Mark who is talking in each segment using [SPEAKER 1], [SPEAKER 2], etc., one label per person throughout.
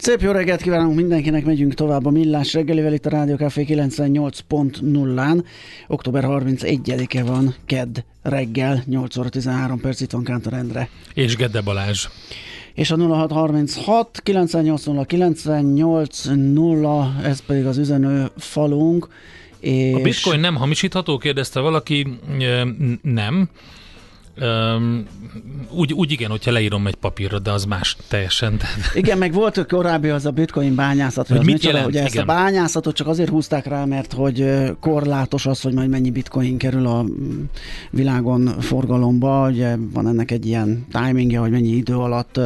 [SPEAKER 1] Szép jó reggelt kívánunk mindenkinek, megyünk tovább a Millás reggelivel itt a Rádió Café 98.0-án. Október 31-e van, kedd reggel, 8 óra 13 perc, itt van Kántor Endre.
[SPEAKER 2] És Gedde Balázs.
[SPEAKER 1] És a 0636 980 980, ez pedig az üzenő falunk.
[SPEAKER 2] És... A bitcoin nem hamisítható, kérdezte valaki. Nem. Um, úgy, úgy igen, hogyha leírom egy papírra, de az más teljesen.
[SPEAKER 1] Igen, meg volt korábbi az a bitcoin bányászat,
[SPEAKER 2] hogy, hogy mit jelent? Hogy
[SPEAKER 1] ezt a bányászatot csak azért húzták rá, mert hogy korlátos az, hogy majd mennyi bitcoin kerül a mm, világon forgalomba, ugye van ennek egy ilyen timingja, hogy mennyi idő alatt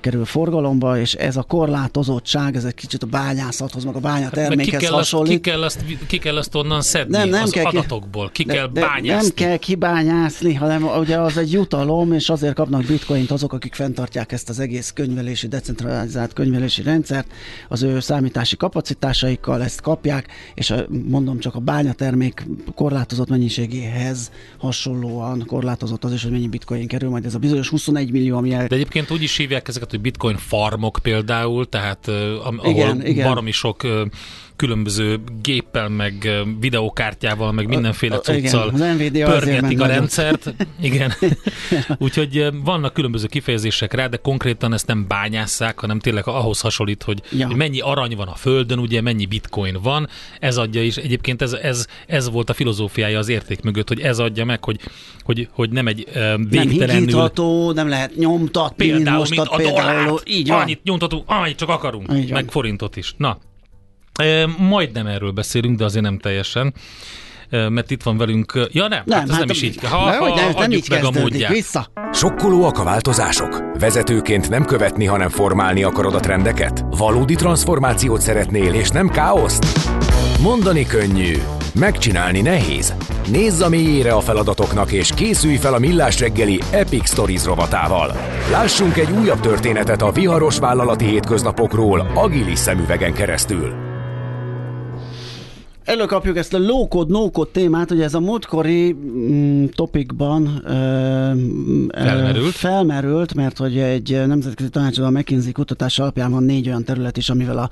[SPEAKER 1] kerül forgalomba, és ez a korlátozottság, ez egy kicsit a bányászathoz, meg a bányatermékhez
[SPEAKER 2] ki
[SPEAKER 1] hasonlít.
[SPEAKER 2] ki, kell azt, ki kell azt onnan szedni nem, nem az kell, adatokból, ki de, kell de bányászni.
[SPEAKER 1] Nem kell kibányászni, hanem ugye az egy jutalom, és azért kapnak bitcoint azok, akik fenntartják ezt az egész könyvelési, decentralizált könyvelési rendszert, az ő számítási kapacitásaikkal ezt kapják, és a, mondom csak a bányatermék korlátozott mennyiségéhez hasonlóan korlátozott az is, hogy mennyi bitcoin kerül, majd ez a bizonyos 21 millió, ami el...
[SPEAKER 2] De egyébként úgy is hívják ezeket, hogy bitcoin farmok például, tehát ahol igen, igen. baromi sok különböző géppel, meg videókártyával, meg mindenféle cuccal pörgetik a rendszert. Igen. Úgyhogy vannak különböző kifejezések rá, de konkrétan ezt nem bányásszák, hanem tényleg ahhoz hasonlít, hogy, ja. hogy mennyi arany van a Földön, ugye mennyi bitcoin van, ez adja is, egyébként ez, ez, ez volt a filozófiája az érték mögött, hogy ez adja meg, hogy, hogy, hogy nem egy végtelenül... Nem
[SPEAKER 1] higítható, nem lehet nyomtatni,
[SPEAKER 2] például, mint, mint a például, így van. Annyit nyomtatunk, annyit csak akarunk, így meg van. forintot is. Na, Majdnem erről beszélünk, de azért nem teljesen mert itt van velünk... Ja nem, nem hát ez hát nem is így. Ha, ha, nem, nem így meg a módját.
[SPEAKER 1] Vissza.
[SPEAKER 3] Sokkolóak a változások? Vezetőként nem követni, hanem formálni akarod a trendeket? Valódi transformációt szeretnél, és nem káoszt? Mondani könnyű, megcsinálni nehéz. Nézz a mélyére a feladatoknak, és készülj fel a Millás reggeli Epic Stories rovatával. Lássunk egy újabb történetet a viharos vállalati hétköznapokról agilis szemüvegen keresztül.
[SPEAKER 1] Előkapjuk ezt a low-code, no-code témát, hogy ez a múltkori mm, topikban
[SPEAKER 2] ö, felmerült.
[SPEAKER 1] felmerült, mert hogy egy nemzetközi tanácsadó McKinsey kutatás alapján van négy olyan terület is, amivel a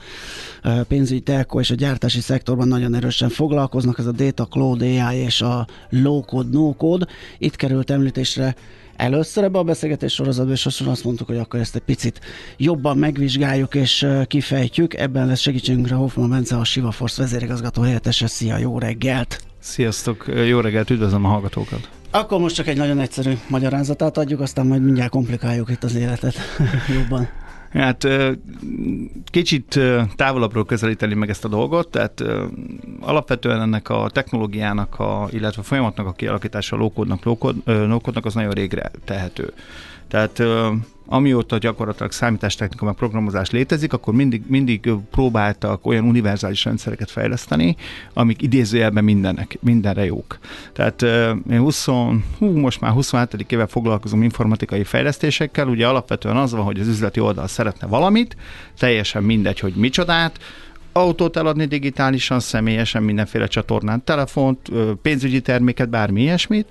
[SPEAKER 1] pénzügyi telko és a gyártási szektorban nagyon erősen foglalkoznak, ez a data, cloud, AI és a low-code, no-code. Itt került említésre először ebbe a beszélgetés sorozatban, és azt mondtuk, hogy akkor ezt egy picit jobban megvizsgáljuk és kifejtjük. Ebben lesz segítségünkre Hoffman Bence, a Siva Force vezérigazgató helyettese. Szia, jó reggelt!
[SPEAKER 4] Sziasztok, jó reggelt, üdvözlöm a hallgatókat!
[SPEAKER 1] Akkor most csak egy nagyon egyszerű magyarázatát adjuk, aztán majd mindjárt komplikáljuk itt az életet jobban.
[SPEAKER 4] Hát kicsit távolabbról közelíteni meg ezt a dolgot, tehát alapvetően ennek a technológiának, a, illetve a folyamatnak a kialakítása a lókódnak, lókódnak az nagyon régre tehető. Tehát amióta gyakorlatilag számítástechnika meg programozás létezik, akkor mindig, mindig próbáltak olyan univerzális rendszereket fejleszteni, amik idézőjelben mindennek, mindenre jók. Tehát én 20, hú, most már 27. éve foglalkozom informatikai fejlesztésekkel, ugye alapvetően az van, hogy az üzleti oldal szeretne valamit, teljesen mindegy, hogy micsodát, autót eladni digitálisan, személyesen, mindenféle csatornán, telefont, pénzügyi terméket, bármi ilyesmit,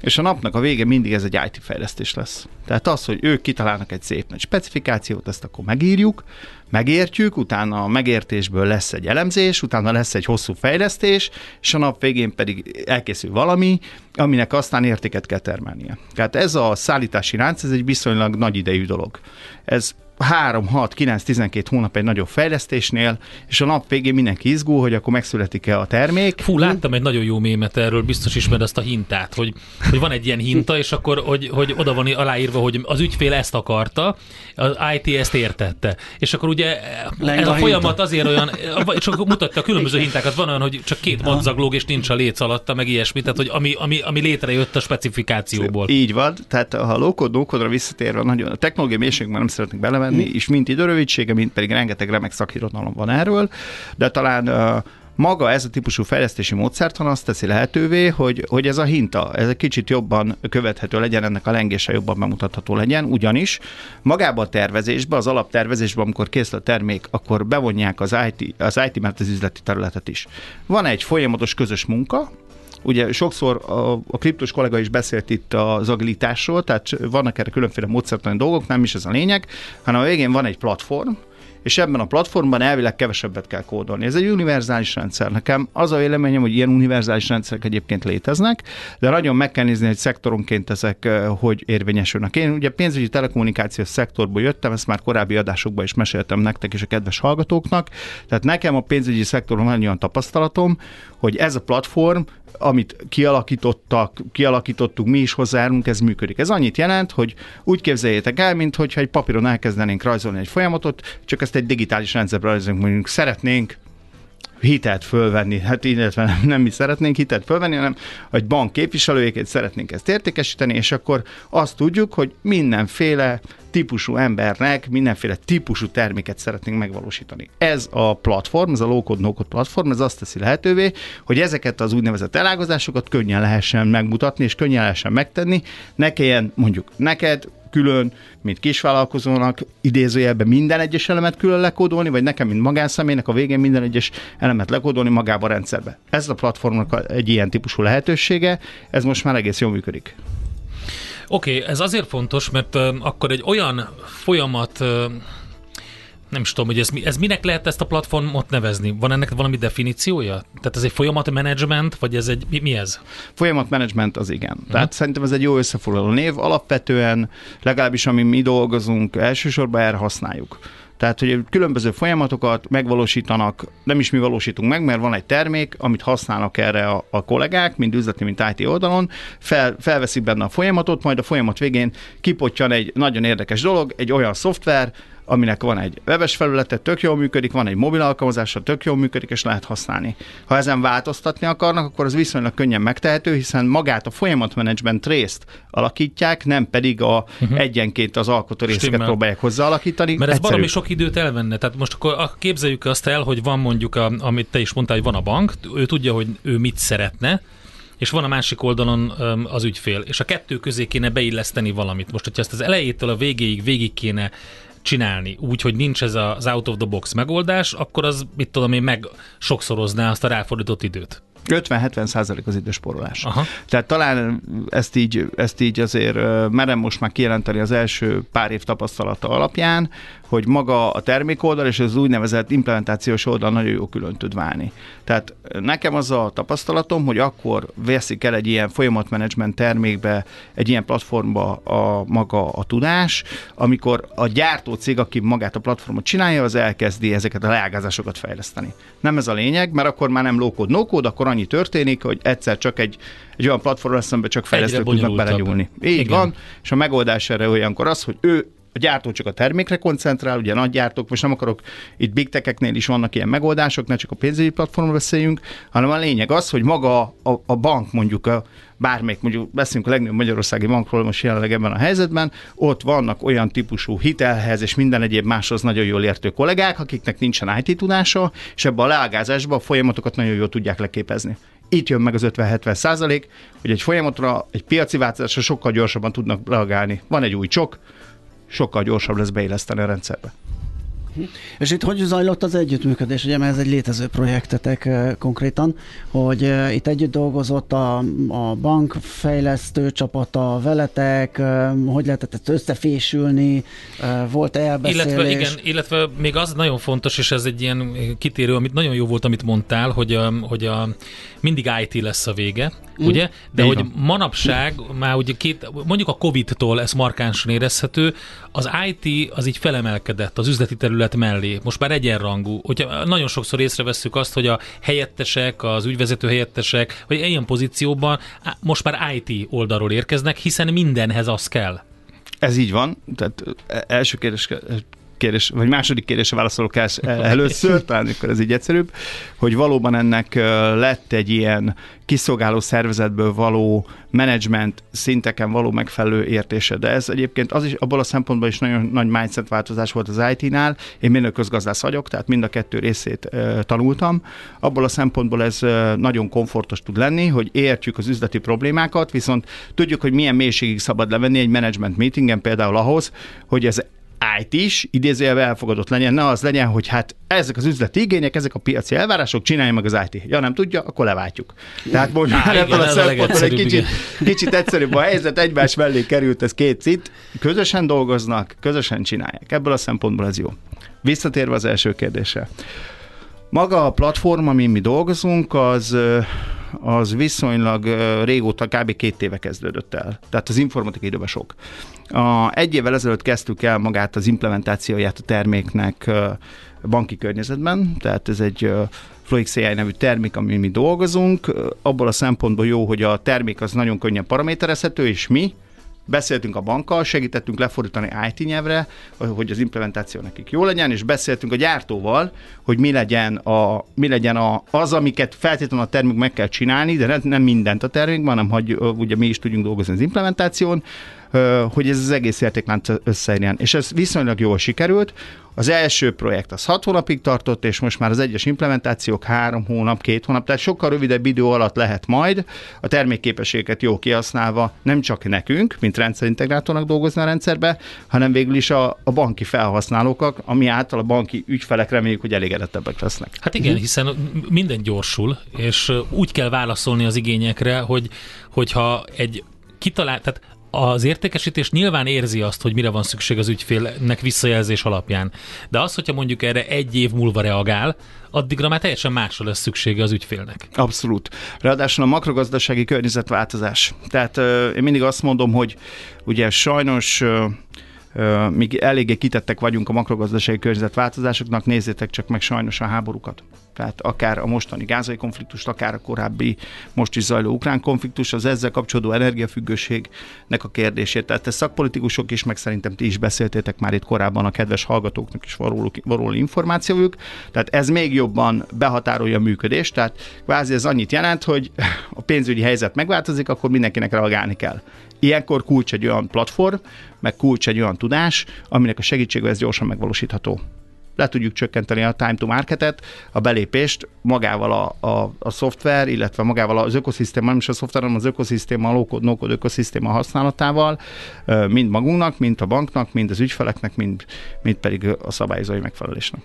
[SPEAKER 4] és a napnak a vége mindig ez egy IT fejlesztés lesz. Tehát az, hogy ők kitalálnak egy szép nagy specifikációt, ezt akkor megírjuk, megértjük, utána a megértésből lesz egy elemzés, utána lesz egy hosszú fejlesztés, és a nap végén pedig elkészül valami, aminek aztán értéket kell termelnie. Tehát ez a szállítási ránc, ez egy viszonylag nagy idejű dolog. Ez 3, 6, 9, 12 hónap egy nagyobb fejlesztésnél, és a nap végén mindenki izgul, hogy akkor megszületik-e a termék.
[SPEAKER 2] Fú, láttam egy nagyon jó mémet erről, biztos ismered azt a hintát, hogy, hogy van egy ilyen hinta, és akkor hogy, hogy oda van aláírva, hogy az ügyfél ezt akarta, az IT ezt értette. És akkor ugye Leng ez a, a folyamat azért olyan, és akkor mutatja a különböző hintákat, van olyan, hogy csak két madzaglóg, és nincs a léc alatta, meg ilyesmi, tehát hogy ami, ami, ami létrejött a specifikációból.
[SPEAKER 4] Így van, tehát ha a low-code, visszatérve, nagyon a technológiai mélységben nem szeretnék belemenni, mm. és mint időrövidsége, mint pedig rengeteg remek szakirodalom van erről, de talán uh, maga ez a típusú fejlesztési módszertan azt teszi lehetővé, hogy, hogy ez a hinta, ez egy kicsit jobban követhető legyen, ennek a lengése jobban bemutatható legyen, ugyanis magába a tervezésbe, az alaptervezésbe, amikor készül a termék, akkor bevonják az IT, az IT mert az üzleti területet is. Van egy folyamatos közös munka, Ugye sokszor a, a kriptos kollega is beszélt itt az agilitásról, tehát vannak erre különféle módszertani dolgok, nem is ez a lényeg, hanem a végén van egy platform, és ebben a platformban elvileg kevesebbet kell kódolni. Ez egy univerzális rendszer. Nekem az a véleményem, hogy ilyen univerzális rendszerek egyébként léteznek, de nagyon meg kell nézni, hogy szektoronként ezek hogy érvényesülnek. Én ugye pénzügyi telekommunikációs szektorból jöttem, ezt már korábbi adásokban is meséltem nektek és a kedves hallgatóknak. Tehát nekem a pénzügyi szektorban van olyan tapasztalatom, hogy ez a platform amit kialakítottak, kialakítottuk, mi is hozzájárunk, ez működik. Ez annyit jelent, hogy úgy képzeljétek el, mintha egy papíron elkezdenénk rajzolni egy folyamatot, csak ezt egy digitális rendszerbe rajzolunk, mondjuk szeretnénk hitelt fölvenni, hát illetve nem, nem mi szeretnénk hitelt fölvenni, hanem egy bank képviselőjéként szeretnénk ezt értékesíteni, és akkor azt tudjuk, hogy mindenféle típusú embernek mindenféle típusú terméket szeretnénk megvalósítani. Ez a platform, ez a low-code, no-code platform, ez azt teszi lehetővé, hogy ezeket az úgynevezett elágazásokat könnyen lehessen megmutatni, és könnyen lehessen megtenni. Ne kelljen mondjuk neked külön, mint kisvállalkozónak idézőjelben minden egyes elemet külön lekódolni, vagy nekem, mint magánszemélynek a végén minden egyes elemet lekódolni magába a rendszerbe. Ez a platformnak egy ilyen típusú lehetősége, ez most már egész jól működik.
[SPEAKER 2] Oké, okay, ez azért fontos, mert uh, akkor egy olyan folyamat uh, nem is tudom, hogy ez, ez minek lehet ezt a platformot nevezni? Van ennek valami definíciója? Tehát ez egy folyamatmenedzsment, vagy ez egy, mi, mi ez?
[SPEAKER 4] Folyamatmenedzsment az igen. Uh-huh. Tehát szerintem ez egy jó összefoglaló név. Alapvetően, legalábbis ami mi dolgozunk, elsősorban erre használjuk. Tehát, hogy különböző folyamatokat megvalósítanak, nem is mi valósítunk meg, mert van egy termék, amit használnak erre a, a kollégák, mind üzleti, mint IT oldalon, fel, felveszik benne a folyamatot, majd a folyamat végén kipottyan egy nagyon érdekes dolog, egy olyan szoftver, aminek van egy webes felülete, tök jól működik, van egy mobil alkalmazása, tök jól működik, és lehet használni. Ha ezen változtatni akarnak, akkor az viszonylag könnyen megtehető, hiszen magát a folyamatmenedzsment részt alakítják, nem pedig a uh-huh. egyenként az alkotó részeket Stimmel. próbálják hozzáalakítani.
[SPEAKER 2] Mert ez valami sok időt elvenne. Tehát most akkor képzeljük azt el, hogy van mondjuk, a, amit te is mondtál, hogy van a bank, ő tudja, hogy ő mit szeretne, és van a másik oldalon az ügyfél, és a kettő közé kéne beilleszteni valamit. Most, hogyha ezt az elejétől a végéig végig kéne csinálni úgy, nincs ez az out of the box megoldás, akkor az, mit tudom én, meg sokszorozná azt a ráfordított időt.
[SPEAKER 4] 50-70 százalék az idősporolás. Aha. Tehát talán ezt így, ezt így azért merem most már kijelenteni az első pár év tapasztalata alapján, hogy maga a termékoldal és az úgynevezett implementációs oldal nagyon jó külön tud válni. Tehát nekem az a tapasztalatom, hogy akkor veszik el egy ilyen folyamatmenedzsment termékbe, egy ilyen platformba a maga a tudás, amikor a gyártó cég, aki magát a platformot csinálja, az elkezdi ezeket a leágázásokat fejleszteni. Nem ez a lényeg, mert akkor már nem low-code, no-code, akkor annyi történik, hogy egyszer csak egy, egy olyan platform lesz, amiben csak fejlesztők tudnak belenyúlni. Így Igen. van, és a megoldás erre olyankor az, hogy ő a gyártó csak a termékre koncentrál, ugye nagy gyártók, most nem akarok, itt big techeknél is vannak ilyen megoldások, ne csak a pénzügyi platformról beszéljünk, hanem a lényeg az, hogy maga a, a bank mondjuk a, bármelyik, mondjuk beszélünk a legnagyobb magyarországi bankról most jelenleg ebben a helyzetben, ott vannak olyan típusú hitelhez és minden egyéb máshoz nagyon jól értő kollégák, akiknek nincsen IT tudása, és ebbe a leágázásba a folyamatokat nagyon jól tudják leképezni. Itt jön meg az 50-70 százalék, hogy egy folyamatra, egy piaci változásra sokkal gyorsabban tudnak reagálni. Van egy új csok, sokkal gyorsabb lesz beilleszteni a rendszerbe.
[SPEAKER 1] És itt hogy zajlott az együttműködés? Ugye, mert ez egy létező projektetek konkrétan, hogy itt együtt dolgozott a, a bank fejlesztő csapata veletek, hogy lehetett ezt összefésülni, volt elbeszélés?
[SPEAKER 2] Illetve, igen, illetve még az nagyon fontos, és ez egy ilyen kitérő, amit nagyon jó volt, amit mondtál, hogy, a, hogy a, mindig IT lesz a vége, mm. ugye? De Így hogy van. manapság már ugye két, mondjuk a Covid-tól ez markánsan érezhető, az IT az így felemelkedett az üzleti terület mellé, most már egyenrangú. Hogyha nagyon sokszor észreveszünk azt, hogy a helyettesek, az ügyvezető helyettesek, vagy ilyen pozícióban most már IT oldalról érkeznek, hiszen mindenhez az kell.
[SPEAKER 4] Ez így van, tehát első kérdés, kérdés, vagy második kérdésre válaszolok el először, talán akkor ez így egyszerűbb, hogy valóban ennek lett egy ilyen kiszolgáló szervezetből való menedzsment szinteken való megfelelő értése. De ez egyébként az is, abból a szempontból is nagyon nagy mindset változás volt az IT-nál. Én minden közgazdász vagyok, tehát mind a kettő részét e, tanultam. Abból a szempontból ez e, nagyon komfortos tud lenni, hogy értjük az üzleti problémákat, viszont tudjuk, hogy milyen mélységig szabad levenni egy management meetingen például ahhoz, hogy ez IT is idézőjelben elfogadott legyen, ne az legyen, hogy hát ezek az üzleti igények, ezek a piaci elvárások, csinálja meg az IT. Ja, nem tudja, akkor leváltjuk. Tehát most már ebből a szempontból egy kicsit, kicsit egyszerűbb a helyzet, egymás mellé került ez két cit, közösen dolgoznak, közösen csinálják. Ebből a szempontból ez jó. Visszatérve az első kérdésre. Maga a platform, amin mi dolgozunk, az az viszonylag régóta, kb. két éve kezdődött el. Tehát az informatikai időben sok. A, egy évvel ezelőtt kezdtük el magát az implementációját a terméknek banki környezetben, tehát ez egy Floix AI nevű termék, ami mi dolgozunk. Abból a szempontból jó, hogy a termék az nagyon könnyen paraméterezhető, és mi, Beszéltünk a bankkal, segítettünk lefordítani IT nyelvre, hogy az implementáció nekik jó legyen, és beszéltünk a gyártóval, hogy mi legyen, a, mi legyen a, az, amiket feltétlenül a termék meg kell csinálni, de nem mindent a termékben, hanem hogy ugye mi is tudjunk dolgozni az implementáción, hogy ez az egész értéklánc összeérjen. És ez viszonylag jól sikerült. Az első projekt az hat hónapig tartott, és most már az egyes implementációk három hónap, két hónap, tehát sokkal rövidebb idő alatt lehet majd a termékképességet jó kihasználva nem csak nekünk, mint rendszerintegrátornak dolgozni a rendszerbe, hanem végül is a, a banki felhasználók, ami által a banki ügyfelek reméljük, hogy elégedettebbek lesznek.
[SPEAKER 2] Hát igen, mhm. hiszen minden gyorsul, és úgy kell válaszolni az igényekre, hogy hogyha egy kitalált, tehát az értékesítés nyilván érzi azt, hogy mire van szükség az ügyfélnek visszajelzés alapján. De az, hogyha mondjuk erre egy év múlva reagál, addigra már teljesen másra lesz szüksége az ügyfélnek.
[SPEAKER 4] Abszolút. Ráadásul a makrogazdasági környezetváltozás. Tehát én mindig azt mondom, hogy ugye sajnos míg eléggé kitettek vagyunk a makrogazdasági környezetváltozásoknak, nézzétek csak meg sajnos a háborúkat. Tehát akár a mostani gázai konfliktust, akár a korábbi most is zajló ukrán konfliktus, az ezzel kapcsolódó energiafüggőségnek a kérdését. Tehát ezt szakpolitikusok is, meg szerintem ti is beszéltétek már itt korábban a kedves hallgatóknak is való, információjuk. Tehát ez még jobban behatárolja a működést. Tehát kvázi ez annyit jelent, hogy a pénzügyi helyzet megváltozik, akkor mindenkinek reagálni kell. Ilyenkor kulcs egy olyan platform, meg kulcs egy olyan tudás, aminek a segítségével ez gyorsan megvalósítható le tudjuk csökkenteni a time to marketet, a belépést magával a, a, a szoftver, illetve magával az ökoszisztéma, nem is a szoftver, hanem az ökoszisztéma, a low-code, no-code ökoszisztéma használatával, mind magunknak, mind a banknak, mind az ügyfeleknek, mind, mind pedig a szabályozói megfelelésnek.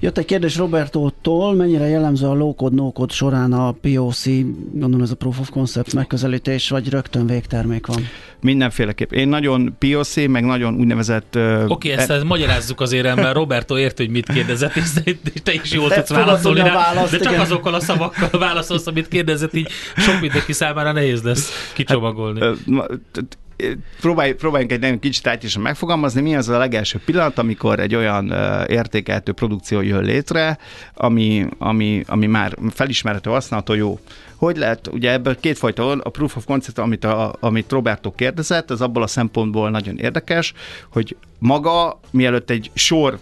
[SPEAKER 1] Jött egy kérdés Roberto-tól, mennyire jellemző a low-code, no-code során a POC, gondolom ez a Proof of Concept megközelítés, vagy rögtön végtermék van?
[SPEAKER 4] Mindenféleképp. Én nagyon POC, meg nagyon úgynevezett...
[SPEAKER 2] Oké, okay, ezt, ezt magyarázzuk azért, mert Roberto ért, hogy mit kérdezett, és te is jól tudsz válaszolni rá, választ, de csak igen. azokkal a szavakkal válaszolsz, amit kérdezett, így sok mindenki számára nehéz lesz kicsomagolni. Hát,
[SPEAKER 4] próbálj, próbáljunk egy nagyon kicsit átisan megfogalmazni, mi az a legelső pillanat, amikor egy olyan értékeltő produkció jön létre, ami, ami, ami már felismerhető, használható, jó. Hogy lehet, ugye ebből kétfajta van, a proof of concept, amit, a, amit Roberto kérdezett, az abból a szempontból nagyon érdekes, hogy maga, mielőtt egy sor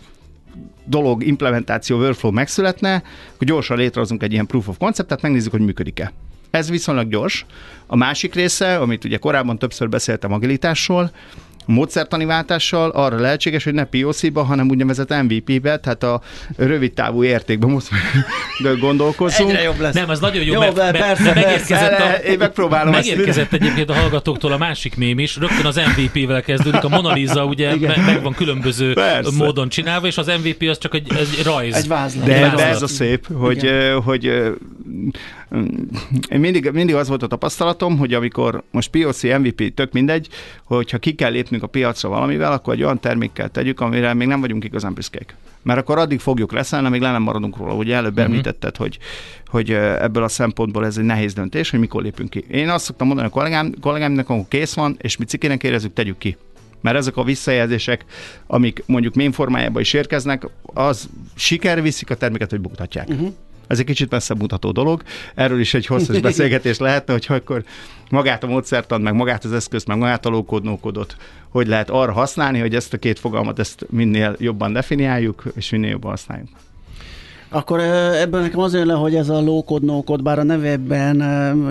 [SPEAKER 4] dolog, implementáció, workflow megszületne, hogy gyorsan létrehozunk egy ilyen proof of concept-et, megnézzük, hogy működik-e. Ez viszonylag gyors. A másik része, amit ugye korábban többször beszéltem agilitásról, módszertani váltással arra lehetséges, hogy ne POC-ba, hanem úgynevezett MVP-be, tehát a rövid távú értékben most gondolkozunk.
[SPEAKER 1] Egyre jobb lesz.
[SPEAKER 2] Nem, az nagyon jó, jó mert, mert, persze, mert megérkezett, a,
[SPEAKER 4] én megpróbálom
[SPEAKER 2] megérkezett egyébként a hallgatóktól a másik mém is, rögtön az MVP-vel kezdődik, a Mona Lisa ugye me, meg van különböző persze. módon csinálva, és az MVP az csak egy, egy rajz.
[SPEAKER 1] Egy vázlat.
[SPEAKER 4] De, de ez a szép, hogy, hogy én mindig, mindig az volt a tapasztalatom, hogy amikor most POC, MVP, tök mindegy, hogyha ki kell lépnünk a piacra valamivel, akkor egy olyan termékkel tegyük, amire még nem vagyunk igazán büszkék. Mert akkor addig fogjuk leszelni, amíg le nem maradunk róla. Ugye előbb uh-huh. említetted, hogy, hogy ebből a szempontból ez egy nehéz döntés, hogy mikor lépünk ki. Én azt szoktam mondani a kollégám, kollégámnak, amikor kész van, és mi cikének érezzük, tegyük ki mert ezek a visszajelzések, amik mondjuk main formájában is érkeznek, az siker viszik a terméket, hogy buktatják. Uh-huh. Ez egy kicsit messze mutató dolog. Erről is egy hosszas beszélgetés lehetne, hogy akkor magát a módszertan, meg magát az eszközt, meg magát a lókódnókodot, hogy lehet arra használni, hogy ezt a két fogalmat ezt minél jobban definiáljuk, és minél jobban használjuk.
[SPEAKER 1] Akkor ebből nekem az jön le, hogy ez a lókod, nókod, bár a nevében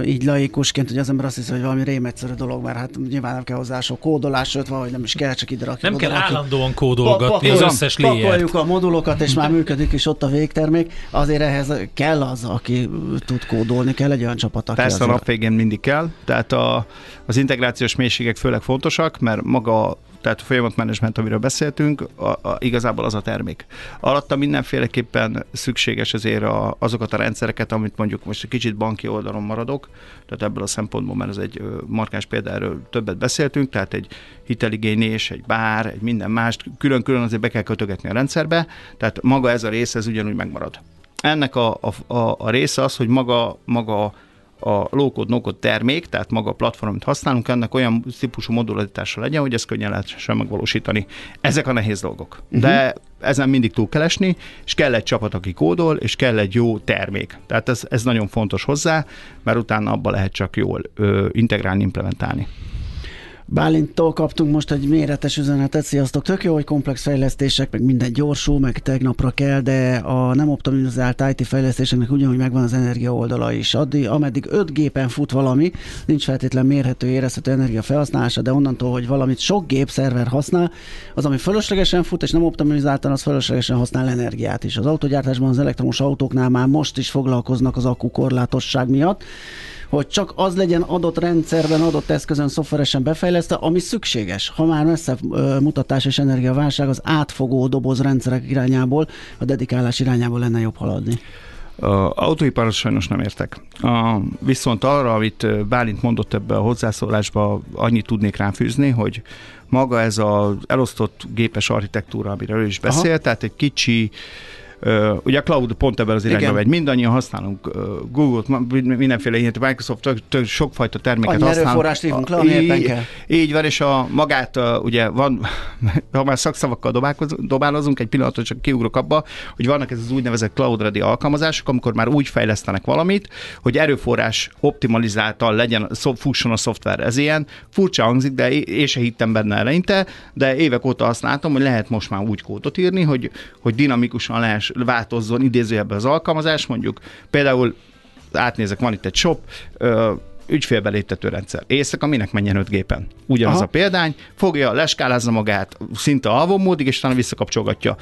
[SPEAKER 1] így laikusként, hogy az ember azt hiszi, hogy valami rémegyszerű dolog, mert hát nyilván nem kell hozzá sok kódolás, sőt, vagy nem is kell, csak ide rakjuk.
[SPEAKER 2] Nem oda, kell rakjuk. állandóan kódolgatni az összes léjert.
[SPEAKER 1] Pakoljuk a modulokat, és már működik is ott a végtermék. Azért ehhez kell az, aki tud kódolni, kell egy olyan csapat, aki
[SPEAKER 4] Persze a nap végén mindig kell, tehát a, az integrációs mélységek főleg fontosak, mert maga tehát a folyamatmenedzsment, amiről beszéltünk, a, a, igazából az a termék. Alatta mindenféleképpen szükséges azért a, azokat a rendszereket, amit mondjuk most egy kicsit banki oldalon maradok, tehát ebből a szempontból, mert ez egy markáns példa, erről többet beszéltünk, tehát egy hiteligényés, egy bár, egy minden mást külön-külön azért be kell kötögetni a rendszerbe, tehát maga ez a rész, ez ugyanúgy megmarad. Ennek a, a, a, a része az, hogy maga, maga a low-code, no-code termék, tehát maga a platform, amit használunk, ennek olyan típusú modularitása legyen, hogy ezt könnyen lehessen megvalósítani. Ezek a nehéz dolgok. Uh-huh. De ezen mindig túl kell esni, és kell egy csapat, aki kódol, és kell egy jó termék. Tehát ez, ez nagyon fontos hozzá, mert utána abba lehet csak jól ö, integrálni, implementálni.
[SPEAKER 1] Bálinttól kaptunk most egy méretes üzenetet, sziasztok, tök jó, hogy komplex fejlesztések, meg minden gyorsul, meg tegnapra kell, de a nem optimizált IT fejlesztéseknek ugyanúgy megvan az energia oldala is. Addig, ameddig 5 gépen fut valami, nincs feltétlen mérhető, érezhető energia felhasználása, de onnantól, hogy valamit sok gép szerver használ, az, ami fölöslegesen fut, és nem optimizáltan, az fölöslegesen használ energiát is. Az autogyártásban az elektromos autóknál már most is foglalkoznak az akkukorlátosság miatt, hogy csak az legyen adott rendszerben, adott eszközön, szoftveresen befejlesztve, ami szükséges. Ha már messze mutatás és energiaválság, az átfogó doboz rendszerek irányából, a dedikálás irányából lenne jobb haladni.
[SPEAKER 4] A autóiparhoz sajnos nem értek. A, viszont arra, amit Bálint mondott ebbe a hozzászólásba, annyit tudnék ráfűzni, hogy maga ez az elosztott gépes architektúra, amiről ő is beszélt, Aha. tehát egy kicsi ugye a cloud pont ebben az irányba megy. Mindannyian használunk Google-t, mindenféle ilyen, Microsoft, tök, tök, sokfajta terméket Annyi használunk.
[SPEAKER 1] erőforrást írunk le, így, kell.
[SPEAKER 4] Így van, és a magát, ugye van, ha már szakszavakkal dobálozunk, egy pillanatot csak kiugrok abba, hogy vannak ez az úgynevezett cloud ready alkalmazások, amikor már úgy fejlesztenek valamit, hogy erőforrás optimalizáltal legyen, fusson a szoftver. Ez ilyen furcsa hangzik, de én se hittem benne eleinte, de évek óta azt látom, hogy lehet most már úgy kódot írni, hogy, hogy dinamikusan lehet változzon idézőjebben az alkalmazás, mondjuk például átnézek, van itt egy shop, ügyfélbeléptető rendszer. Éjszaka minek menjen 5 gépen? Ugyanaz Aha. a példány, fogja, leskálázza magát szinte alvó módig, és utána visszakapcsolgatja.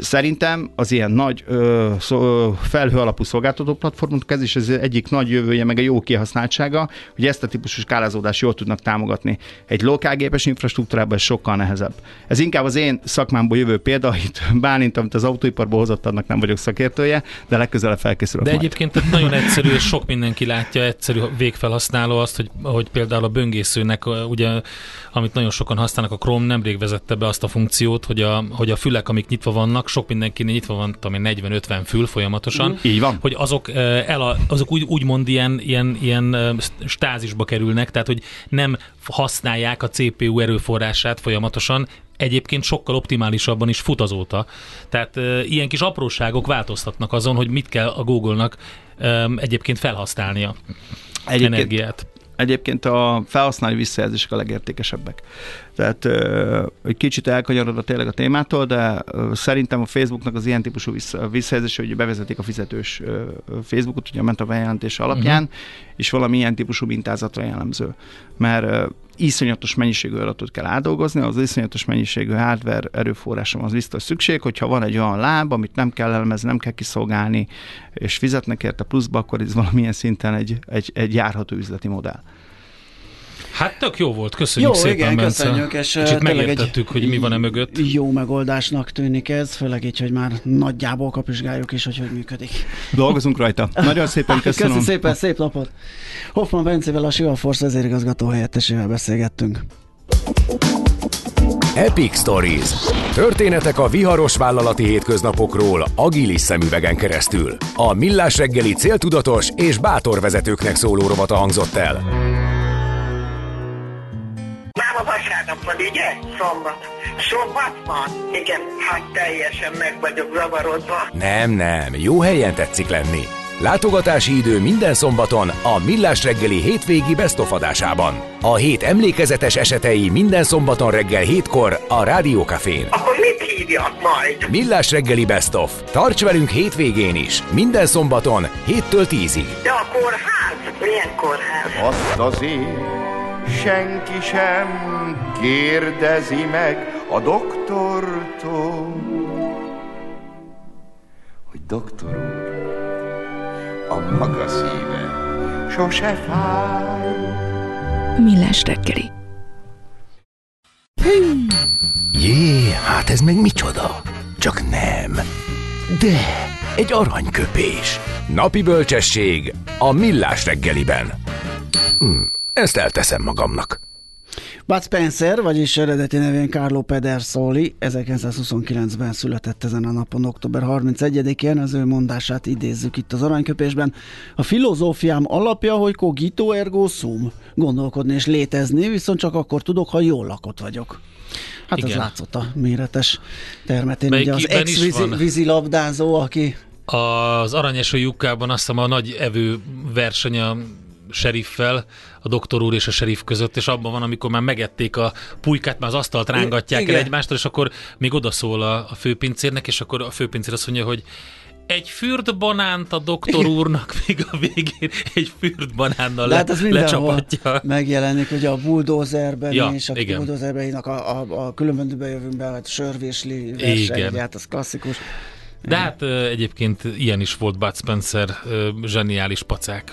[SPEAKER 4] Szerintem az ilyen nagy ö, szó, felhő alapú szolgáltató platformok, ez is az egyik nagy jövője, meg a jó kihasználtsága, hogy ezt a típusú skálázódást jól tudnak támogatni. Egy lokálgépes infrastruktúrában ez sokkal nehezebb. Ez inkább az én szakmámból jövő példa, itt Bálint, amit az autóiparból hozott, annak nem vagyok szakértője, de legközelebb felkészülök
[SPEAKER 2] De majd. egyébként nagyon egyszerű, és sok mindenki látja, egyszerű végfelhasználó azt, hogy, hogy például a böngészőnek, ugye, amit nagyon sokan használnak, a Chrome nemrég vezette be azt a funkciót, hogy a, hogy a fülek, amik nyitva vannak, sok mindenkinél nyitva van, tudom 40-50 fül folyamatosan. Mm.
[SPEAKER 4] Így van.
[SPEAKER 2] Hogy azok, el, azok úgy, úgymond ilyen, ilyen, ilyen stázisba kerülnek, tehát hogy nem használják a CPU erőforrását folyamatosan, egyébként sokkal optimálisabban is fut azóta. Tehát e, ilyen kis apróságok változtatnak azon, hogy mit kell a Google-nak e, egyébként felhasználnia egyébként, energiát.
[SPEAKER 4] Egyébként a felhasználói visszajelzések a legértékesebbek. Tehát egy kicsit elkanyarodva tényleg a témától, de szerintem a Facebooknak az ilyen típusú visszajelzése, hogy bevezetik a fizetős Facebookot, ugye ment a bejelentés alapján, uh-huh. és valami ilyen típusú mintázatra jellemző. Mert iszonyatos mennyiségű adatot kell átdolgozni, az iszonyatos mennyiségű hardware erőforrásom az biztos szükség, hogyha van egy olyan láb, amit nem kell elemezni, nem kell kiszolgálni, és fizetnek érte pluszba, akkor ez valamilyen szinten egy, egy, egy járható üzleti modell.
[SPEAKER 2] Hát tök jó volt, köszönjük jó, szépen, igen, Bence. köszönjük, és Kicsit megértettük, hogy mi van e mögött.
[SPEAKER 1] Jó megoldásnak tűnik ez, főleg így, hogy már nagyjából kapizsgáljuk is, hogy hogy működik.
[SPEAKER 4] Dolgozunk rajta. Nagyon szépen köszönöm.
[SPEAKER 1] Köszönöm szépen, szép napot. Hoffman Bencevel, a Siva Force vezérigazgató helyettesével beszélgettünk.
[SPEAKER 3] Epic Stories. Történetek a viharos vállalati hétköznapokról agilis szemüvegen keresztül. A Millás reggeli céltudatos és bátor vezetőknek szóló rovata hangzott el.
[SPEAKER 5] Van, ugye? Szombat. Szombat van? Igen, hát teljesen meg vagyok zavarodva.
[SPEAKER 3] Nem, nem, jó helyen tetszik lenni. Látogatási idő minden szombaton a Millás reggeli hétvégi bestofadásában. A hét emlékezetes esetei minden szombaton reggel hétkor a Rádiókafén.
[SPEAKER 5] Akkor mit hívjak majd?
[SPEAKER 3] Millás reggeli Best of. Tarts velünk hétvégén is. Minden szombaton 7-től 10-ig.
[SPEAKER 5] De a kórház? Milyen kórház?
[SPEAKER 6] Azt azért senki sem kérdezi meg a doktortól, hogy doktor úr, a maga szíve sose fáj.
[SPEAKER 7] Millás reggeli.
[SPEAKER 3] Jé, hát ez meg micsoda? Csak nem. De, egy aranyköpés. Napi bölcsesség a millás reggeliben. Hm. Ezt elteszem magamnak.
[SPEAKER 1] Bud Spencer, vagyis eredeti nevén Carlo Pedersoli 1929-ben született ezen a napon, október 31-én, az ő mondását idézzük itt az aranyköpésben. A filozófiám alapja, hogy cogito ergo sum, gondolkodni és létezni, viszont csak akkor tudok, ha jól lakott vagyok. Hát Igen. ez látszott a méretes termetén. Ugye az ex-vízilabdázó, aki
[SPEAKER 2] az Aranyeső lyukában azt hiszem a nagy evő verseny a seriffel, a doktor úr és a serif között, és abban van, amikor már megették a pulykát, már az asztalt rángatják Igen. el egymástól, és akkor még odaszól a, a főpincérnek, és akkor a főpincér azt mondja, hogy egy fürdbanánt a doktor úrnak még a végén egy fürdbanánnal le, hát lecsapatja.
[SPEAKER 1] megjelenik, ugye a bulldozerben ja, is, a bulldozerben a, a, a különbözőbe jövünk be, hát sörvésli verseny, hát az klasszikus.
[SPEAKER 2] De hát egyébként ilyen is volt Bud Spencer, zseniális pacák.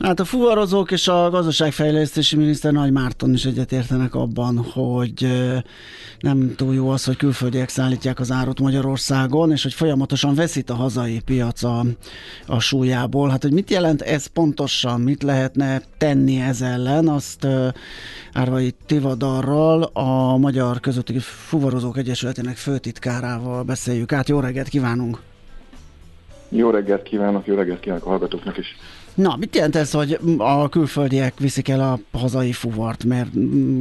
[SPEAKER 1] Hát a fuvarozók és a gazdaságfejlesztési miniszter Nagy Márton is egyetértenek abban, hogy nem túl jó az, hogy külföldiek szállítják az árut Magyarországon, és hogy folyamatosan veszít a hazai piac a, a súlyából. Hát, hogy mit jelent ez pontosan, mit lehetne tenni ez ellen, azt Árvai Tivadarral, a Magyar Közötti Fuvarozók Egyesületének főtitkárával beszéljük át. Jó reggelt kívánunk!
[SPEAKER 8] Jó reggelt kívánok, jó reggelt kívánok a hallgatóknak is!
[SPEAKER 1] Na, mit jelent ez, hogy a külföldiek viszik el a hazai fuvart? Mert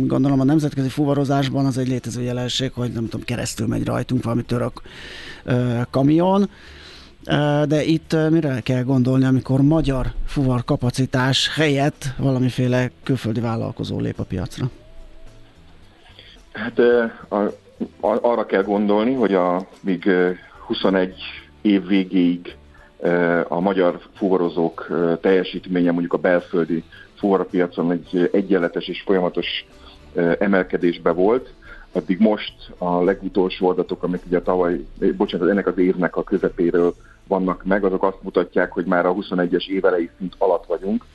[SPEAKER 1] gondolom a nemzetközi fuvarozásban az egy létező jelenség, hogy nem tudom, keresztül megy rajtunk valami török ö, kamion, de itt mire kell gondolni, amikor magyar fuvar kapacitás helyett valamiféle külföldi vállalkozó lép a piacra?
[SPEAKER 8] Hát a, a, arra kell gondolni, hogy a, míg 21 év végéig a magyar fuvarozók teljesítménye mondjuk a belföldi fuvarpiacon egy egyenletes és folyamatos emelkedésbe volt, addig most a legutolsó adatok, amik ugye tavaly, bocsánat, ennek az évnek a közepéről vannak meg, azok azt mutatják, hogy már a 21-es évelei szint alatt vagyunk.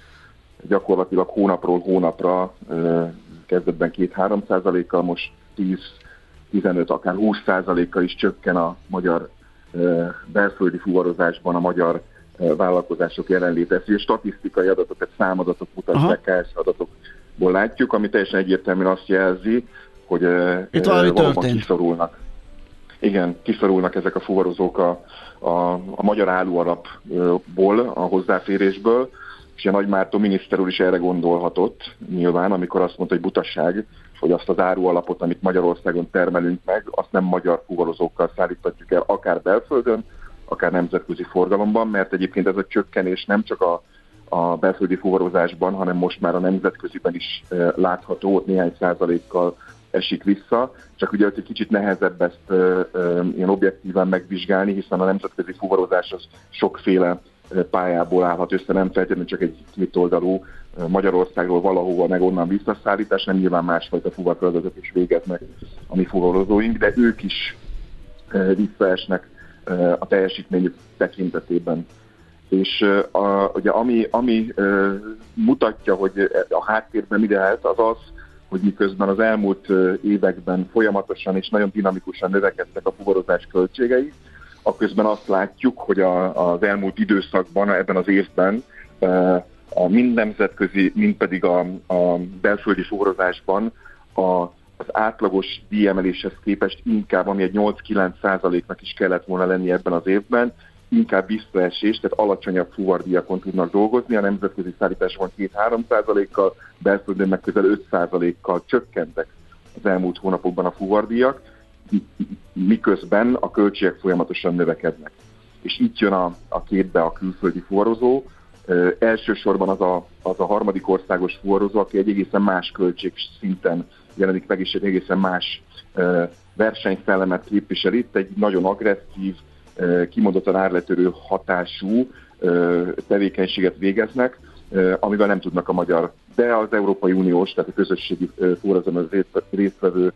[SPEAKER 8] Gyakorlatilag hónapról hónapra kezdetben 2-3 százalékkal, most 10-15, akár 20 százalékkal is csökken a magyar belföldi fuvarozásban a magyar vállalkozások jelenléte. Ezt statisztikai adatokat, számadatok mutatják, KS adatokból látjuk, ami teljesen egyértelműen azt jelzi, hogy
[SPEAKER 1] Itt valami valóban
[SPEAKER 8] kiszorulnak. Igen, kiszorulnak ezek a fuvarozók a, a, a magyar állóalapból, a hozzáférésből, és a Nagy Márton miniszter úr is erre gondolhatott nyilván, amikor azt mondta, hogy butaság, hogy azt az árualapot, amit Magyarországon termelünk meg, azt nem magyar fuvarozókkal szállíthatjuk el, akár belföldön, akár nemzetközi forgalomban, mert egyébként ez a csökkenés nem csak a, a belföldi fuvarozásban, hanem most már a nemzetköziben is e, látható, néhány százalékkal esik vissza, csak ugye egy kicsit nehezebb ezt e, e, ilyen objektíven megvizsgálni, hiszen a nemzetközi fuvarozás az sokféle pályából állhat össze, nem feltétlenül csak egy kétoldalú Magyarországról valahova meg onnan visszaszállítás, nem nyilván másfajta fuvarfeladatot is végeznek a mi fuvarozóink, de ők is visszaesnek a teljesítményük tekintetében. És a, ugye ami, ami mutatja, hogy a háttérben mi lehet, az az, hogy miközben az elmúlt években folyamatosan és nagyon dinamikusan növekedtek a fuvarozás költségei, akközben azt látjuk, hogy a, az elmúlt időszakban, ebben az évben a mind nemzetközi, mind pedig a, a belföldi fuvarozásban a az átlagos díjemeléshez képest inkább, ami egy 8-9 százaléknak is kellett volna lenni ebben az évben, inkább visszaesés, tehát alacsonyabb fuvardíjakon tudnak dolgozni, a nemzetközi szállításban 2-3 százalékkal, belföldön meg közel 5 százalékkal csökkentek az elmúlt hónapokban a fuvardíjak, miközben a költségek folyamatosan növekednek. És itt jön a, a képbe a külföldi fuvarozó, elsősorban az a, az a harmadik országos fuvarozó, aki egy egészen más költség szinten jelenik meg, és egy egészen más versenyszellemet képvisel itt, egy nagyon agresszív, kimondottan árletörő hatású tevékenységet végeznek, amivel nem tudnak a magyar, de az Európai Uniós, tehát a közösségi forrazon résztvevő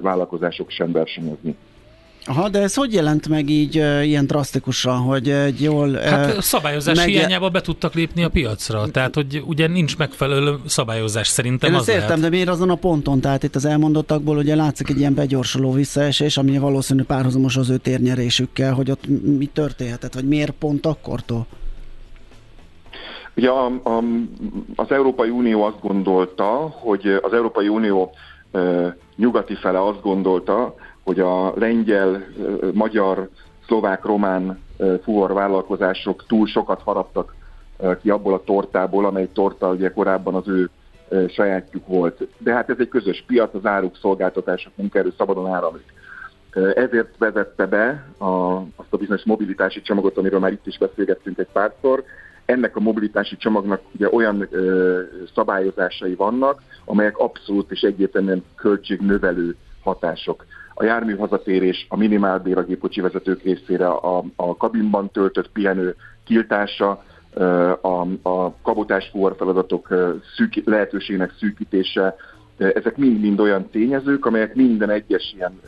[SPEAKER 8] vállalkozások sem versenyezni.
[SPEAKER 1] Aha, de ez hogy jelent meg így uh, ilyen drasztikusan, hogy egy jól... Uh,
[SPEAKER 2] hát szabályozás meg... hiányában be tudtak lépni a piacra, tehát hogy ugye nincs megfelelő szabályozás szerintem
[SPEAKER 1] Én
[SPEAKER 2] az
[SPEAKER 1] értem, lehet. de miért azon a ponton? Tehát itt az elmondottakból ugye látszik egy ilyen begyorsuló visszaesés, ami valószínű párhuzamos az ő térnyerésükkel, hogy ott mi történhetett, vagy miért pont akkortól?
[SPEAKER 8] Ugye a, a, az Európai Unió azt gondolta, hogy az Európai Unió uh, nyugati fele azt gondolta, hogy a lengyel, magyar, szlovák, román fuvarvállalkozások túl sokat haraptak ki abból a tortából, amely torta ugye korábban az ő sajátjuk volt. De hát ez egy közös piac, az áruk, szolgáltatások, munkaerő szabadon áramlik. Ezért vezette be a, azt a bizonyos mobilitási csomagot, amiről már itt is beszélgettünk egy párszor. Ennek a mobilitási csomagnak ugye olyan ö, szabályozásai vannak, amelyek abszolút és egyértelműen költségnövelő hatások a jármű hazatérés, a minimálbér a gépkocsi vezetők részére, a, a kabinban töltött pihenő tiltása, a, a kabotás feladatok szűk, lehetőségnek szűkítése, ezek mind-mind olyan tényezők, amelyek minden egyes ilyen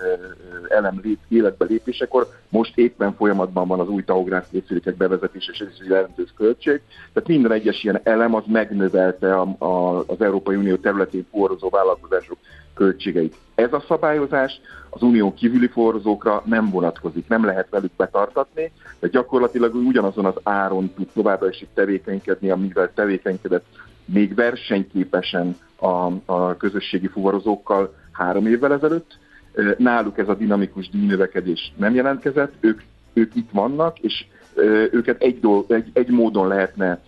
[SPEAKER 8] elem lép, életbe lépésekor most éppen folyamatban van az új tahográf készülékek bevezetése, és ez egy jelentős költség. Tehát minden egyes ilyen elem az megnövelte a, a, az Európai Unió területén forrozó vállalkozások költségeit. Ez a szabályozás az unión kívüli forrozókra nem vonatkozik, nem lehet velük betartatni, de gyakorlatilag ugyanazon az áron tud továbbra is tevékenykedni, amivel tevékenykedett még versenyképesen a, a közösségi fuvarozókkal három évvel ezelőtt. Náluk ez a dinamikus díjnövekedés nem jelentkezett, ők, ők itt vannak, és őket egy, dolg, egy, egy módon lehetne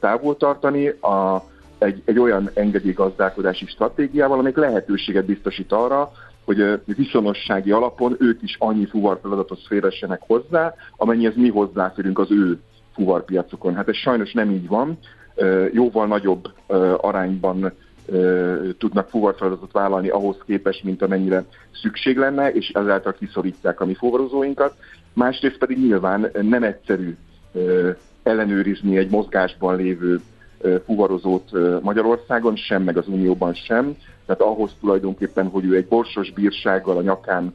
[SPEAKER 8] távol tartani, a, egy, egy olyan engedélygazdálkodási stratégiával, amelyik lehetőséget biztosít arra, hogy viszonossági alapon ők is annyi fuvarfeladatot félressenek hozzá, amennyihez mi hozzáférünk az ő fuvarpiacokon. Hát ez sajnos nem így van, jóval nagyobb arányban tudnak fuvarfeladatot vállalni ahhoz képest, mint amennyire szükség lenne, és ezáltal kiszorítják a mi fuvarozóinkat. Másrészt pedig nyilván nem egyszerű ellenőrizni egy mozgásban lévő fuvarozót Magyarországon, sem, meg az Unióban sem. Tehát ahhoz tulajdonképpen, hogy ő egy borsos bírsággal a nyakán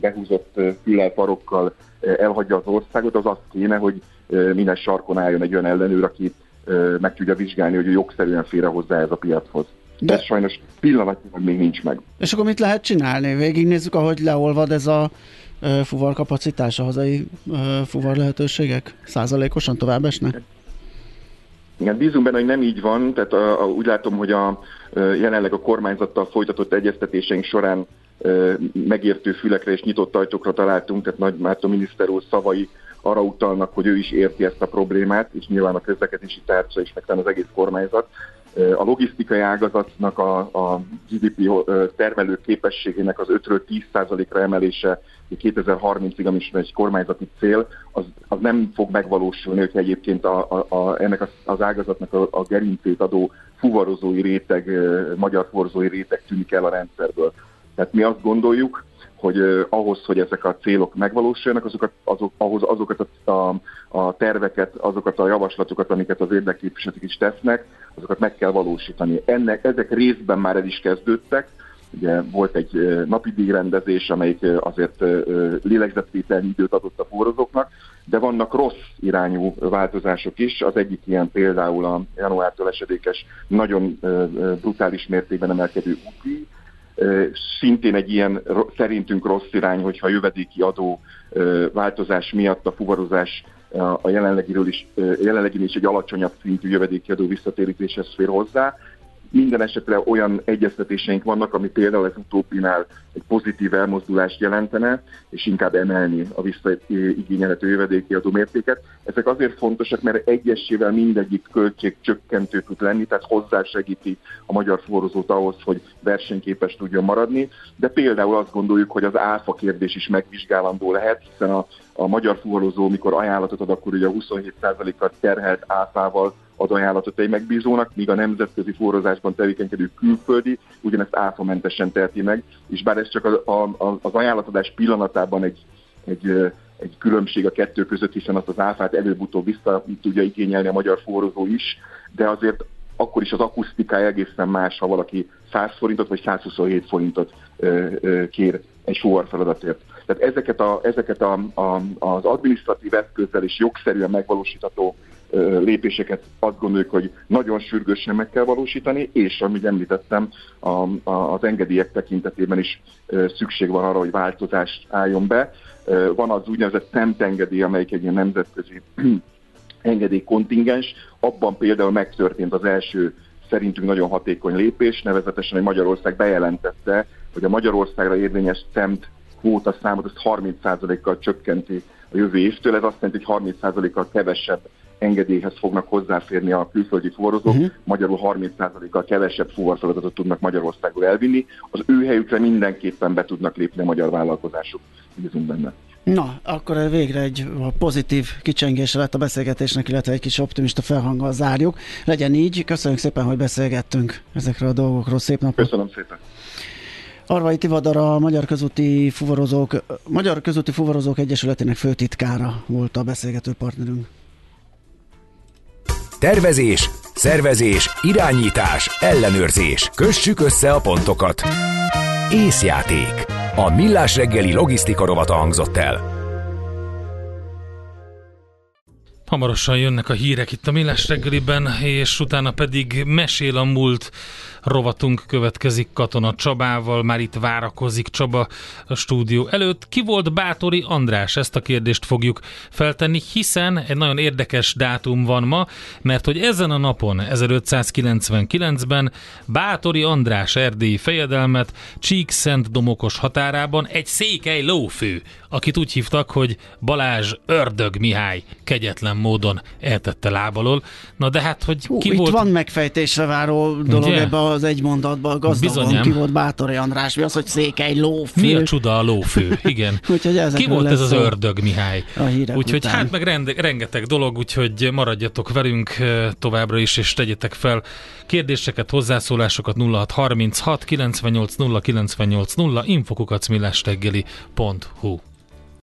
[SPEAKER 8] behúzott fülelparokkal elhagyja az országot, az azt kéne, hogy minden sarkon álljon egy olyan ellenőr, aki meg tudja vizsgálni, hogy jogszerűen félre hozzá ez a piachoz. De ez sajnos pillanatnyilag még nincs meg.
[SPEAKER 1] És akkor mit lehet csinálni? Végignézzük, ahogy leolvad ez a fuvar kapacitás, a hazai fuvar lehetőségek százalékosan tovább esnek?
[SPEAKER 8] Igen, bízunk benne, hogy nem így van, tehát a, a, úgy látom, hogy a, jelenleg a kormányzattal folytatott egyeztetéseink során megértő fülekre és nyitott ajtókra találtunk, tehát Nagy Márton miniszter úr szavai arra utalnak, hogy ő is érti ezt a problémát, és nyilván a közlekedési tárca is, meg az egész kormányzat. A logisztikai ágazatnak a, a GDP termelő képességének az 5-ről 10%-ra emelése 2030-ig, ami is egy kormányzati cél, az, az nem fog megvalósulni, hogyha egyébként a, a, a, ennek az ágazatnak a, a gerincét adó fuvarozói réteg, magyar forzói réteg tűnik el a rendszerből. Tehát mi azt gondoljuk, hogy ahhoz, hogy ezek a célok megvalósuljanak, azokat, azok, ahhoz azokat a, a, a terveket, azokat a javaslatokat, amiket az érdekképviselők is tesznek, azokat meg kell valósítani. Ennek, ezek részben már el is kezdődtek, Ugye volt egy napi díjrendezés, amelyik azért lélegzetvételnyi időt adott a forrozóknak, de vannak rossz irányú változások is. Az egyik ilyen például a januártól esedékes, nagyon brutális mértékben emelkedő útdíj, Szintén egy ilyen szerintünk rossz irány, hogyha jövedéki adó változás miatt a fuvarozás a jelenlegiről is, jelenleginél is egy alacsonyabb szintű jövedéki adó visszatérítéshez fér hozzá, minden esetre olyan egyeztetéseink vannak, ami például az utópinál egy pozitív elmozdulást jelentene, és inkább emelni a visszaigényelhető jövedéki adómértéket. Ezek azért fontosak, mert egyesével mindegyik költség csökkentő tud lenni, tehát hozzásegíti a magyar forrozót ahhoz, hogy versenyképes tudjon maradni, de például azt gondoljuk, hogy az áfa kérdés is megvizsgálandó lehet, hiszen a, a magyar fuvarozó, mikor ajánlatot ad, akkor ugye a 27%-kal terhelt áfával ad ajánlatot egy megbízónak, míg a nemzetközi forrozásban tevékenykedő külföldi ugyanezt áfamentesen teheti meg, és bár ez csak a, a, az ajánlatadás pillanatában egy, egy, egy különbség a kettő között, hiszen azt az áfát előbb-utóbb vissza tudja igényelni a magyar forrozó is, de azért akkor is az akusztikája egészen más, ha valaki 100 forintot vagy 127 forintot ö, ö, kér egy feladatért. Tehát ezeket, a, ezeket a, a, az adminisztratív eszközzel és jogszerűen megvalósítható lépéseket azt gondoljuk, hogy nagyon sürgősen meg kell valósítani, és amit említettem, a, a, az engedélyek tekintetében is szükség van arra, hogy változást álljon be. Van az úgynevezett TEMT engedély, amelyik egy ilyen nemzetközi engedélykontingens. Abban például megtörtént az első szerintünk nagyon hatékony lépés, nevezetesen, hogy Magyarország bejelentette, hogy a Magyarországra érvényes TEMT kvóta számot azt 30%-kal csökkenti a jövő évtől. Ez azt jelenti, hogy 30%-kal kevesebb engedélyhez fognak hozzáférni a külföldi fuvarozók, uh-huh. magyarul 30%-kal kevesebb fuvarfeladatot tudnak Magyarországról elvinni. Az ő helyükre mindenképpen be tudnak lépni a magyar vállalkozások. Bízunk benne.
[SPEAKER 1] Na, akkor végre egy pozitív kicsengése lett a beszélgetésnek, illetve egy kis optimista felhanggal zárjuk. Legyen így, köszönjük szépen, hogy beszélgettünk ezekről a dolgokról. Szép napot!
[SPEAKER 8] Köszönöm szépen!
[SPEAKER 1] Arvai Tivadar a Magyar Közúti Fuvarozók, Magyar Közúti Fuvarozók Egyesületének főtitkára volt a beszélgető partnerünk.
[SPEAKER 3] Tervezés, szervezés, irányítás, ellenőrzés. Kössük össze a pontokat. Észjáték. A Millás reggeli logisztika rovata hangzott el.
[SPEAKER 2] Hamarosan jönnek a hírek itt a Millás reggeliben, és utána pedig mesél a múlt rovatunk következik Katona Csabával, már itt várakozik Csaba a stúdió előtt. Ki volt Bátori András? Ezt a kérdést fogjuk feltenni, hiszen egy nagyon érdekes dátum van ma, mert hogy ezen a napon, 1599-ben Bátori András erdélyi fejedelmet Csík-Szent Domokos határában egy székely lófő, akit úgy hívtak, hogy Balázs Ördög Mihály kegyetlen módon eltette lábalól. Na de hát, hogy
[SPEAKER 1] Hú, ki itt volt... van megfejtésre váró dolog Ugye? ebbe az egy mondatban gazdagon Bizonyám. ki volt Bátori András, mi az, hogy székely lófő.
[SPEAKER 2] Mi a csuda a lófő, igen. úgyhogy ki volt ez az ördög, Mihály? Úgyhogy után. hát meg rende, rengeteg dolog, úgyhogy maradjatok velünk továbbra is, és tegyetek fel kérdéseket, hozzászólásokat 0636 98 0 98 0 infokukacmillástegeli.hu